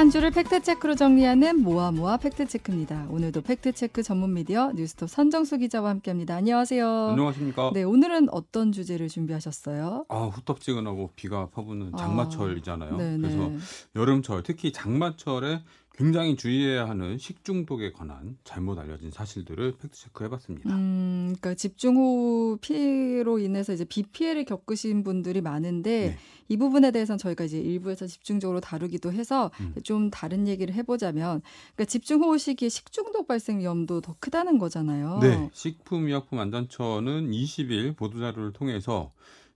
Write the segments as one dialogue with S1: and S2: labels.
S1: 한 주를 팩트체크로 정리하는 모아모아 팩트체크입니다. 오늘도 팩트체크 전문 미디어 뉴스톱 선정수 기자와 함께합니다. 안녕하세요.
S2: 안녕하십니까.
S1: 네, 오늘은 어떤 주제를 준비하셨어요?
S2: 아, 후텁지근하고 비가 퍼부는 장마철이잖아요.
S1: 아.
S2: 그래서 여름철, 특히 장마철에 굉장히 주의해야 하는 식중독에 관한 잘못 알려진 사실들을 팩트 체크 해봤습니다.
S1: 음, 그러니까 집중호우 피해로 인해서 이제 비 피해를 겪으신 분들이 많은데
S2: 네.
S1: 이 부분에 대해서는 저희가 이제 일부에서 집중적으로 다루기도 해서
S2: 음.
S1: 좀 다른 얘기를 해보자면, 그러니까 집중호우 시기에 식중독 발생 위험도 더 크다는 거잖아요.
S2: 네, 식품의약품안전처는 20일 보도자료를 통해서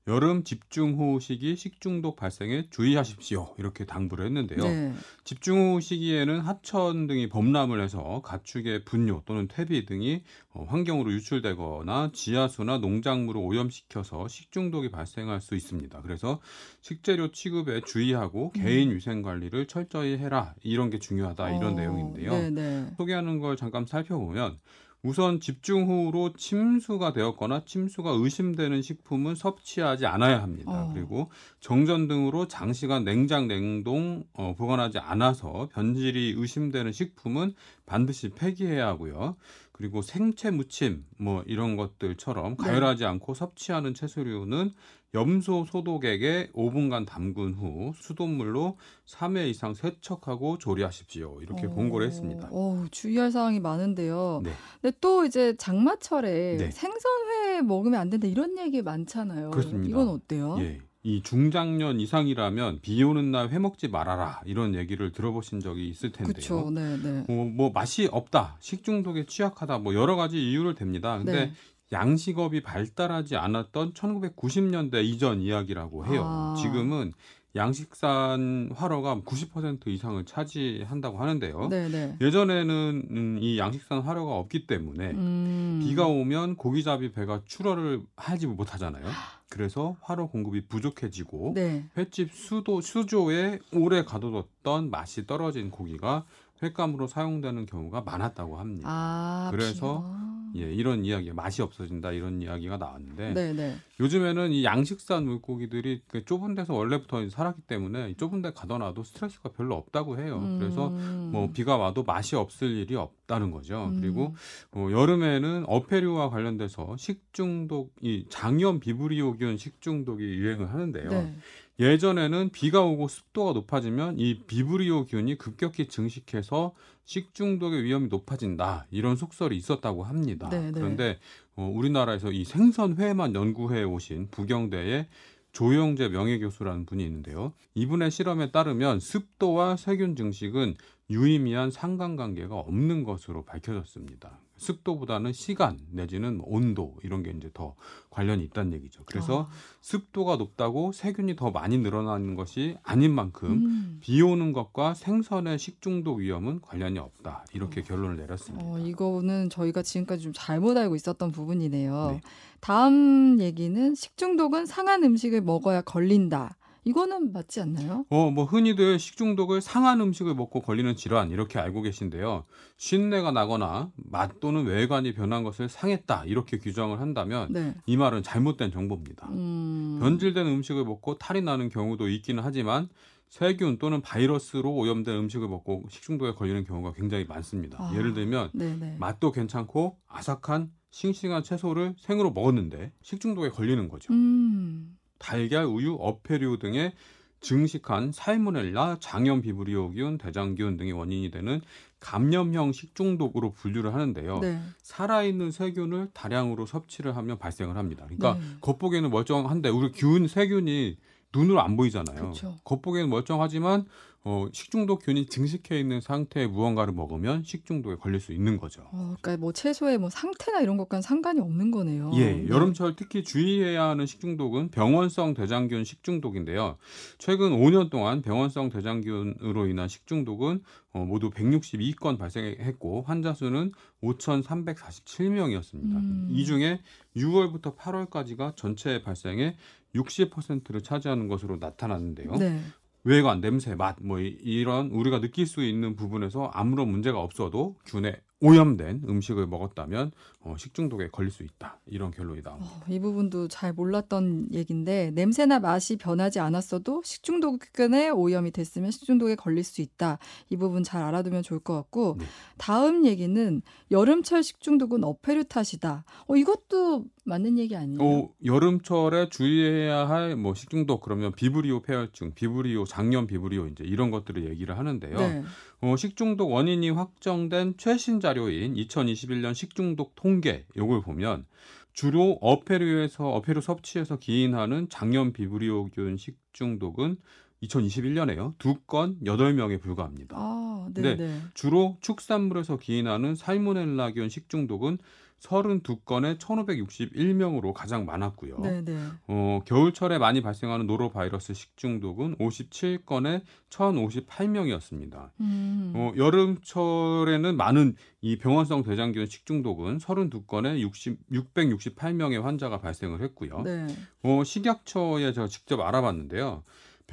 S2: 여름 집중호우 시기 식중독 발생에 주의하십시오. 이렇게 당부를 했는데요.
S1: 네.
S2: 집중호우 시기에는 하천 등이 범람을 해서 가축의 분뇨 또는 퇴비 등이 어, 환경으로 유출되거나 지하수나 농작물을 오염시켜서 식중독이 발생할 수 있습니다. 그래서 식재료 취급에 주의하고
S1: 음.
S2: 개인 위생 관리를 철저히 해라 이런 게 중요하다 이런
S1: 어,
S2: 내용인데요.
S1: 네네.
S2: 소개하는 걸 잠깐 살펴보면 우선 집중호우로 침수가 되었거나 침수가 의심되는 식품은 섭취하지 않아야 합니다.
S1: 어.
S2: 그리고 정전 등으로 장시간 냉장 냉동 어, 보관하지 않아서 변질이 의심되는 식품은 반드시 폐기해야 하고요. 그리고 생채 무침 뭐 이런 것들처럼
S1: 네.
S2: 가열하지 않고 섭취하는 채소류는 염소 소독액에 5분간 담근 후 수돗물로 3회 이상 세척하고 조리하십시오. 이렇게 공고를 했습니다.
S1: 어, 주의할 사항이 많은데요.
S2: 네.
S1: 근데 또 이제 장마철에
S2: 네.
S1: 생선회 먹으면 안 된다 이런 얘기 많잖아요.
S2: 그렇습니다.
S1: 이건 어때요?
S2: 예. 이 중장년 이상이라면 비 오는 날 회 먹지 말아라 이런 얘기를 들어보신 적이 있을 텐데요.
S1: 그렇죠. 네, 네.
S2: 어, 뭐 맛이 없다, 식중독에 취약하다, 뭐 여러 가지 이유를 댑니다. 근데
S1: 네.
S2: 양식업이 발달하지 않았던 1990년대 이전 이야기라고 해요.
S1: 아.
S2: 지금은 양식산 활어가 90% 이상을 차지한다고 하는데요.
S1: 네, 네.
S2: 예전에는 음, 이 양식산 활어가 없기 때문에
S1: 음.
S2: 비가 오면 고기잡이 배가 출어를 하지 못하잖아요. 그래서 활어 공급이 부족해지고
S1: 네.
S2: 횟집 수도 수조에 오래 가둬뒀던 맛이 떨어진 고기가 횟감으로 사용되는 경우가 많았다고 합니다.
S1: 아,
S2: 그래서. 예, 이런 이야기 맛이 없어진다 이런 이야기가 나왔는데
S1: 네, 네.
S2: 요즘에는 이 양식산 물고기들이 그 좁은 데서 원래부터 살았기 때문에 이 좁은 데 가둬놔도 스트레스가 별로 없다고 해요. 그래서
S1: 음.
S2: 뭐 비가 와도 맛이 없을 일이 없다는 거죠.
S1: 음.
S2: 그리고 어, 여름에는 어패류와 관련돼서 식중독 이 장염 비브리오균 식중독이 유행을 하는데요.
S1: 네.
S2: 예전에는 비가 오고 습도가 높아지면 이 비브리오 균이 급격히 증식해서 식중독의 위험이 높아진다 이런 속설이 있었다고 합니다.
S1: 네, 네.
S2: 그런데 어, 우리나라에서 이 생선회만 연구해 오신 부경대의 조영재 명예교수라는 분이 있는데요. 이분의 실험에 따르면 습도와 세균 증식은 유의미한 상관관계가 없는 것으로 밝혀졌습니다. 습도보다는 시간 내지는 온도 이런 게 이제 더 관련이 있다는 얘기죠. 그래서
S1: 아.
S2: 습도가 높다고 세균이 더 많이 늘어나는 것이 아닌 만큼
S1: 음.
S2: 비 오는 것과 생선의 식중독 위험은 관련이 없다. 이렇게 결론을 내렸습니다.
S1: 어, 이거는 저희가 지금까지 좀 잘못 알고 있었던 부분이네요.
S2: 네.
S1: 다음 얘기는 식중독은 상한 음식을 먹어야 걸린다. 이거는 맞지 않나요?
S2: 어, 뭐 흔히들 식중독을 상한 음식을 먹고 걸리는 질환 이렇게 알고 계신데요. 쉰내가 나거나 맛 또는 외관이 변한 것을 상했다 이렇게 규정을 한다면
S1: 네.
S2: 이 말은 잘못된 정보입니다.
S1: 음.
S2: 변질된 음식을 먹고 탈이 나는 경우도 있기는 하지만 세균 또는 바이러스로 오염된 음식을 먹고 식중독에 걸리는 경우가 굉장히 많습니다.
S1: 아.
S2: 예를 들면
S1: 네네.
S2: 맛도 괜찮고 아삭한 싱싱한 채소를 생으로 먹었는데 식중독에 걸리는 거죠.
S1: 음.
S2: 달걀, 우유, 어패류 등의 증식한 살모넬라, 장염 비브리오균, 대장균 등이 원인이 되는 감염형 식중독으로 분류를 하는데요.
S1: 네.
S2: 살아있는 세균을 다량으로 섭취를 하면 발생을 합니다. 그러니까
S1: 네.
S2: 겉보기에는 멀쩡한데 우리 균 세균이 눈으로 안 보이잖아요.
S1: 그렇죠.
S2: 겉보기에는 멀쩡하지만 어, 식중독균이 증식해 있는 상태의 무언가를 먹으면 식중독에 걸릴 수 있는 거죠.
S1: 어, 그러니까 뭐 채소의 뭐 상태나 이런 것과는 상관이 없는 거네요.
S2: 예,
S1: 네.
S2: 여름철 특히 주의해야 하는 식중독은 병원성 대장균 식중독인데요. 최근 5년 동안 병원성 대장균으로 인한 식중독은 어, 모두 162건 발생했고 환자 수는 5,347명이었습니다.
S1: 음.
S2: 이 중에 6월부터 8월까지가 전체 발생의 60%를 차지하는 것으로 나타났는데요.
S1: 네.
S2: 외관, 냄새, 맛, 뭐 이- 이런 우리가 느낄 수 있는 부분에서 아무런 문제가 없어도 균에 오염된 음식을 먹었다면 어, 식중독에 걸릴 수 있다. 이런 결론이 나옵니다.
S1: 어, 이 부분도 잘 몰랐던 얘기인데 냄새나 맛이 변하지 않았어도 식중독에 오염이 됐으면 식중독에 걸릴 수 있다. 이 부분 잘 알아두면 좋을 것 같고
S2: 네.
S1: 다음 얘기는 여름철 식중독은 어패류 탓이다. 어, 이것도 맞는 얘기 아니에요?
S2: 어, 여름철에 주의해야 할 뭐 식중독 그러면 비브리오 폐혈증, 비브리오 장염 비브리오 이제 이런 것들을 얘기를 하는데요.
S1: 네.
S2: 어, 식중독 원인이 확정된 최신 자료인 2021년 식중독 통계 요걸 보면 주로 어패류에서 어패류 섭취에서 기인하는 장염 비브리오균 식중독은 2021년에요. 두 건 8명에 불과합니다.
S1: 아, 네,
S2: 네.
S1: 네.
S2: 주로 축산물에서 기인하는 살모넬라균 식중독은 32건에 1,561명으로 가장 많았고요.
S1: 네, 네.
S2: 어, 겨울철에 많이 발생하는 노로바이러스 식중독은 57건에 1,058명이었습니다.
S1: 음.
S2: 어, 여름철에는 많은 이 병원성 대장균 식중독은 32건에 60, 668명의 환자가 발생을 했고요.
S1: 네.
S2: 어, 식약처에 제가 직접 알아봤는데요.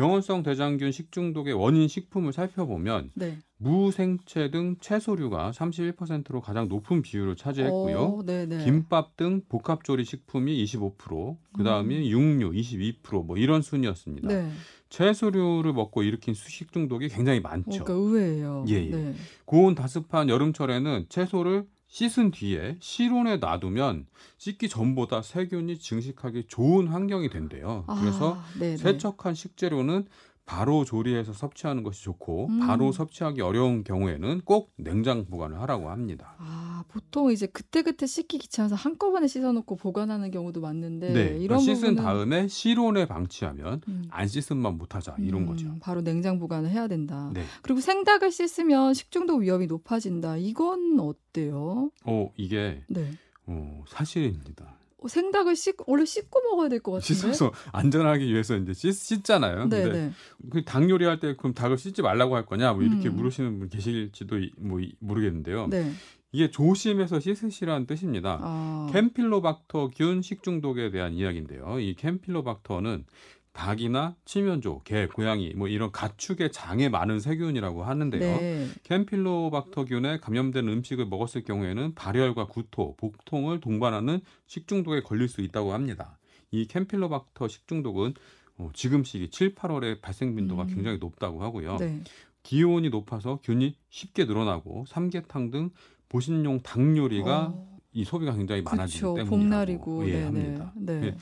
S2: 병원성 대장균 식중독의 원인 식품을 살펴보면
S1: 네.
S2: 무생채 등 채소류가 31%로 가장 높은 비율을 차지했고요.
S1: 어, 네, 네.
S2: 김밥 등 복합조리 식품이 25%, 그 다음에 육류 22%뭐 이런 순이었습니다.
S1: 네.
S2: 채소류를 먹고 일으킨 수식 중독이 굉장히
S1: 어,
S2: 많죠.
S1: 그러니까 의외예요.
S2: 예, 예.
S1: 네.
S2: 고온 다습한 여름철에는 채소를 씻은 뒤에 실온에 놔두면 씻기 전보다 세균이 증식하기 좋은 환경이 된대요. 그래서
S1: 아, 네, 네.
S2: 세척한 식재료는 바로 조리해서 섭취하는 것이 좋고
S1: 음.
S2: 바로 섭취하기 어려운 경우에는 꼭 냉장 보관을 하라고 합니다.
S1: 아, 보통 이제 그때그때 씻기 귀찮아서 한꺼번에 씻어놓고 보관하는 경우도 많는데
S2: 네,
S1: 이런
S2: 씻은
S1: 부분은
S2: 다음에 실온에 방치하면
S1: 음,
S2: 안 씻은만 못하자 이런
S1: 음,
S2: 거죠.
S1: 바로 냉장 보관을 해야 된다.
S2: 네.
S1: 그리고 생닭을 씻으면 식중독 위험이 높아진다. 이건 어때요?
S2: 어 이게
S1: 네.
S2: 어, 사실입니다.
S1: 어, 생닭을 씻 원래 씻고 먹어야 될 것 같은데.
S2: 씻어서 안전하기 위해서 이제 씻, 씻잖아요.
S1: 네,
S2: 근데
S1: 네.
S2: 그닭 요리할 때 그럼 닭을 씻지 말라고 할 거냐 뭐 이렇게
S1: 음.
S2: 물으시는 분 계실지도 이- 뭐 이- 모르겠는데요.
S1: 네.
S2: 이게 조심해서 씻으시라는 뜻입니다.
S1: 아.
S2: 캠필로박터균 식중독에 대한 이야기인데요. 이 캠필로박터는 닭이나 치면조, 개, 고양이 뭐 이런 가축의 장에 많은 세균이라고 하는데요.
S1: 네.
S2: 캠필로박터균에 감염된 음식을 먹었을 경우에는 발열과 구토, 복통을 동반하는 식중독에 걸릴 수 있다고 합니다. 이 캠필로박터 식중독은 어, 지금 시기 7, 8월에 발생 빈도가
S1: 음.
S2: 굉장히 높다고 하고요.
S1: 네.
S2: 기온이 높아서 균이 쉽게 늘어나고 삼계탕 등 보신용 닭 요리가
S1: 어,
S2: 이 소비가 굉장히 많아지기
S1: 그쵸.
S2: 때문이라고
S1: 봄날이고.
S2: 예,
S1: 네, 네.
S2: 합니다.
S1: 네.
S2: 예.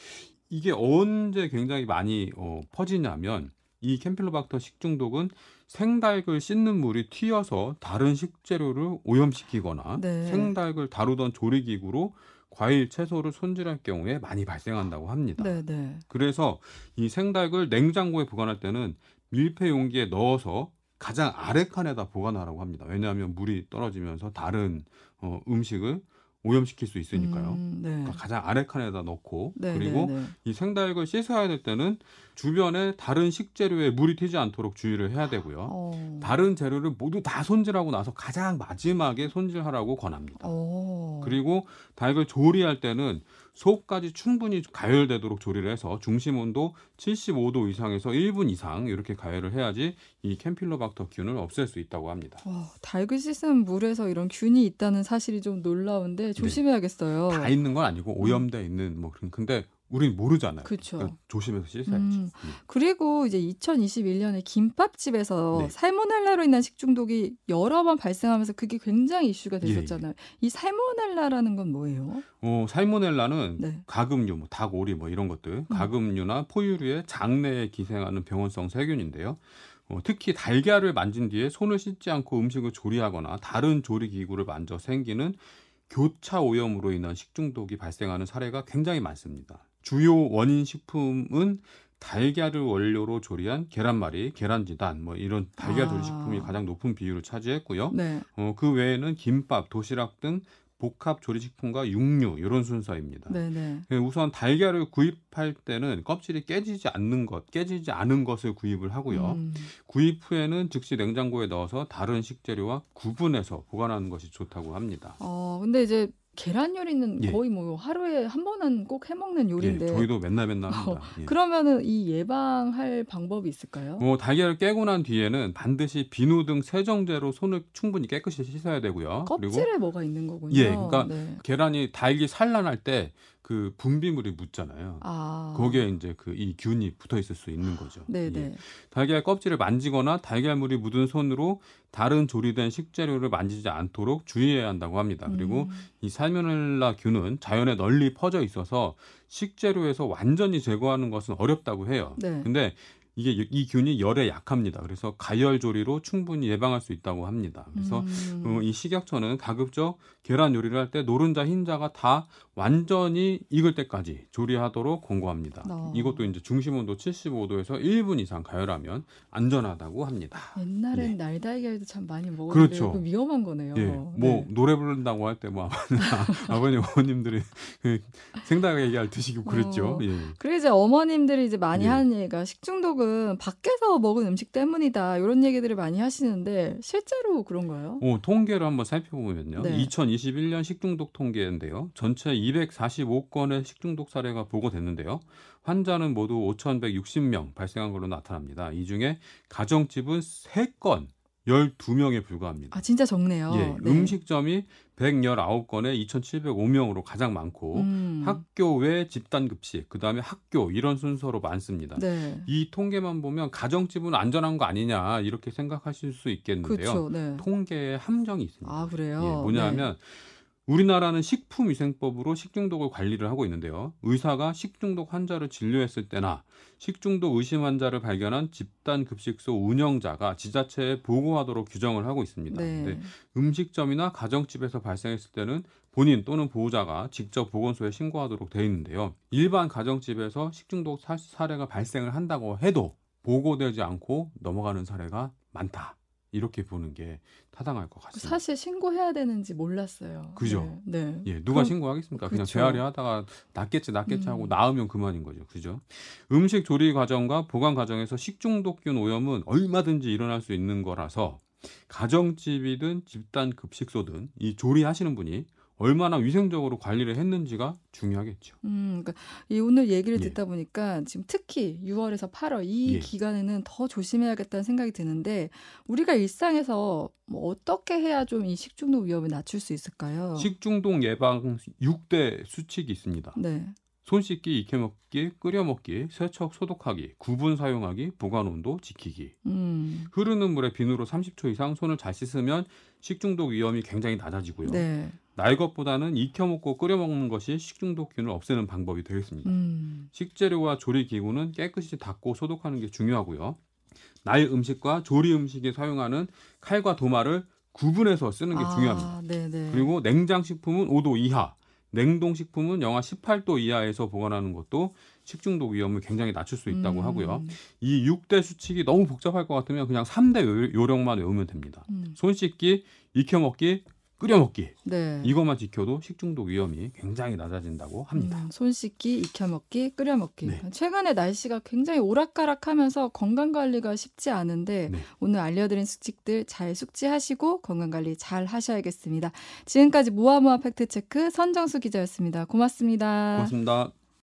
S2: 이게 언제 굉장히 많이 어, 퍼지냐면 이 캠필로박터 식중독은 생닭을 씻는 물이 튀어서 다른 식재료를 오염시키거나
S1: 네.
S2: 생닭을 다루던 조리기구로 과일, 채소를 손질할 경우에 많이 발생한다고 합니다.
S1: 네, 네.
S2: 그래서 이 생닭을 냉장고에 보관할 때는 밀폐 용기에 넣어서 가장 아래 칸에다 보관하라고 합니다. 왜냐하면 물이 떨어지면서 다른 어, 음식을 오염시킬 수 있으니까요.
S1: 음, 네.
S2: 그러니까 가장 아래 칸에다 넣고
S1: 네,
S2: 그리고
S1: 네, 네.
S2: 이 생닭을 씻어야 될 때는 주변에 다른 식재료에 물이 튀지 않도록 주의를 해야 되고요.
S1: 어.
S2: 다른 재료를 모두 다 손질하고 나서 가장 마지막에 손질하라고 권합니다.
S1: 어.
S2: 그리고 닭을 조리할 때는 속까지 충분히 가열되도록 조리를 해서 중심 온도 75도 이상에서 1분 이상 이렇게 가열을 해야지 이 캠필로박터 균을 없앨 수 있다고 합니다.
S1: 와, 닭을 씻은 물에서 이런 균이 있다는 사실이 좀 놀라운데 조심해야겠어요.
S2: 네. 다 있는 건 아니고 오염돼 있는 뭐 그런 근데 우린 모르잖아요. 그러니까 조심해서 씻어야지.
S1: 음. 그리고 이제 2021년에 김밥집에서
S2: 네.
S1: 살모넬라로 인한 식중독이 여러 번 발생하면서 그게 굉장히 이슈가
S2: 예, 예.
S1: 됐었잖아요. 이 살모넬라라는 건 뭐예요?
S2: 어, 살모넬라는
S1: 네.
S2: 가금류, 뭐 닭, 오리 뭐 이런 것들, 가금류나 포유류의 장내에 기생하는 병원성 세균인데요. 어, 특히 달걀을 만진 뒤에 손을 씻지 않고 음식을 조리하거나 다른 조리 기구를 만져 생기는 교차 오염으로 인한 식중독이 발생하는 사례가 굉장히 많습니다. 주요 원인 식품은 달걀을 원료로 조리한 계란말이, 계란지단 뭐 이런 달걀 조리
S1: 아.
S2: 식품이 가장 높은 비율을 차지했고요.
S1: 네.
S2: 어, 그 외에는 김밥, 도시락 등 복합 조리식품과 육류 이런 순서입니다.
S1: 네, 네.
S2: 예, 우선 달걀을 구입할 때는 껍질이 깨지지 않는 것, 깨지지 않은 것을 구입을 하고요.
S1: 음.
S2: 구입 후에는 즉시 냉장고에 넣어서 다른 식재료와 구분해서 보관하는 것이 좋다고 합니다.
S1: 어, 근데 이제 계란 요리는
S2: 예.
S1: 거의 뭐 하루에 한 번은 꼭 해먹는 요리인데
S2: 예, 저희도 맨날 맨날 합니다.
S1: 어,
S2: 예.
S1: 그러면은 이 예방할 방법이 있을까요?
S2: 뭐 달걀을 깨고 난 뒤에는 반드시 비누 등 세정제로 손을 충분히 깨끗이 씻어야 되고요. 그리고
S1: 껍질에 뭐가 있는 거군요.
S2: 예, 그러니까
S1: 네.
S2: 계란이 달기 산란할 때그 분비물이 묻잖아요.
S1: 아,
S2: 거기에 이제 그 이 균이 붙어 있을 수 있는 거죠.
S1: 네네.
S2: 예. 달걀 껍질을 만지거나 달걀물이 묻은 손으로 다른 조리된 식재료를 만지지 않도록 주의해야 한다고 합니다. 그리고
S1: 음,
S2: 이 살모넬라 균은 자연에 널리 퍼져 있어서 식재료에서 완전히 제거하는 것은 어렵다고 해요.
S1: 네.
S2: 근데 이게 이- 이 균이 열에 약합니다. 그래서 가열 조리로 충분히 예방할 수 있다고 합니다. 그래서
S1: 음,
S2: 어, 이 식약처는 가급적 계란 요리를 할 때 노른자 흰자가 다 완전히 익을 때까지 조리하도록 권고합니다.
S1: 어.
S2: 이것도 이제 중심 온도 75도에서 1분 이상 가열하면 안전하다고 합니다.
S1: 옛날엔
S2: 네.
S1: 날달걀도 참 많이 먹었는데
S2: 그렇죠.
S1: 그 위험한 거네요.
S2: 예, 뭐
S1: 네.
S2: 노래 부른다고 할 때뭐 아버님 어머님들이 그 생닭 얘기할 드시고 그랬죠.
S1: 어.
S2: 예.
S1: 그리고 이제 어머님들이 이제 많이
S2: 예.
S1: 하는 얘기가 식중독은 밖에서 먹은 음식 때문이다 이런 얘기들을 많이 하시는데 실제로 그런가요?
S2: 어, 통계를 한번 살펴보면요.
S1: 네.
S2: 2021년 식중독 통계인데요. 전체 245건의 식중독 사례가 보고됐는데요. 환자는 모두 5,160명 발생한 걸로 나타납니다. 이 중에 가정집은 3건, 12명에 불과합니다.
S1: 아 진짜 적네요.
S2: 예,
S1: 네.
S2: 음식점이 119건에 2,705명으로 가장 많고
S1: 음.
S2: 학교 외 집단 급식, 그다음에 학교 이런 순서로 많습니다.
S1: 네.
S2: 이 통계만 보면 가정집은 안전한 거 아니냐 이렇게 생각하실 수 있겠는데요.
S1: 그렇죠. 네.
S2: 통계에 함정이 있습니다.
S1: 아 그래요.
S2: 예, 뭐냐면 우리나라는 식품위생법으로 식중독을 관리를 하고 있는데요. 의사가 식중독 환자를 진료했을 때나 식중독 의심 환자를 발견한 집단 급식소 운영자가 지자체에 보고하도록 규정을 하고 있습니다.
S1: 네.
S2: 근데 음식점이나 가정집에서 발생했을 때는 본인 또는 보호자가 직접 보건소에 신고하도록 되어 있는데요. 일반 가정집에서 식중독 사- 사례가 발생을 한다고 해도 보고되지 않고 넘어가는 사례가 많다. 이렇게 보는 게 타당할 것 같습니다.
S1: 사실 신고해야 되는지 몰랐어요.
S2: 그죠.
S1: 네. 네.
S2: 예, 누가
S1: 그럼-
S2: 신고하겠습니까? 그냥
S1: 그쵸.
S2: 재활이 하다가 낫겠지, 낫겠지 하고
S1: 음.
S2: 나으면 그만인 거죠. 그죠? 음식 조리 과정과 보관 과정에서 식중독균 오염은 얼마든지 일어날 수 있는 거라서 가정집이든 집단 급식소든 이 조리하시는 분이 얼마나 위생적으로 관리를 했는지가 중요하겠죠.
S1: 음, 그러니까 이 오늘 얘기를
S2: 예.
S1: 듣다 보니까 지금 특히 6월에서 8월 이
S2: 예.
S1: 기간에는 더 조심해야겠다는 생각이 드는데 우리가 일상에서 뭐 어떻게 해야 좀 이 식중독 위험을 낮출 수 있을까요?
S2: 식중독 예방 6대 수칙이 있습니다.
S1: 네.
S2: 손 씻기, 익혀 먹기, 끓여 먹기, 세척, 소독하기, 구분 사용하기, 보관 온도 지키기.
S1: 음.
S2: 흐르는 물에 비누로 30초 이상 손을 잘 씻으면 식중독 위험이 굉장히 낮아지고요.
S1: 네.
S2: 날 것보다는 익혀 먹고 끓여 먹는 것이 식중독균을 없애는 방법이 되겠습니다.
S1: 음.
S2: 식재료와 조리 기구는 깨끗이 닦고 소독하는 게 중요하고요. 날 음식과 조리 음식에 사용하는 칼과 도마를 구분해서 쓰는 게
S1: 아,
S2: 중요합니다.
S1: 네네.
S2: 그리고 냉장 식품은 5도 이하, 냉동 식품은 영하 18도 이하에서 보관하는 것도 식중독 위험을 굉장히 낮출 수 있다고
S1: 음.
S2: 하고요. 이 6대 수칙이 너무 복잡할 것 같으면 그냥 3대 요- 요령만 외우면 됩니다.
S1: 음.
S2: 손 씻기, 익혀 먹기, 끓여 먹기.
S1: 네.
S2: 이것만 지켜도 식중독 위험이 굉장히 낮아진다고 합니다.
S1: 음, 손 씻기, 익혀 먹기, 끓여 먹기.
S2: 네.
S1: 최근에 날씨가 굉장히 오락가락하면서 건강 관리가 쉽지 않은데
S2: 네.
S1: 오늘 알려드린 수칙들 잘 숙지하시고 건강 관리 잘 하셔야겠습니다. 지금까지 모아모아 팩트 체크 선정수 기자였습니다. 고맙습니다.
S2: 고맙습니다.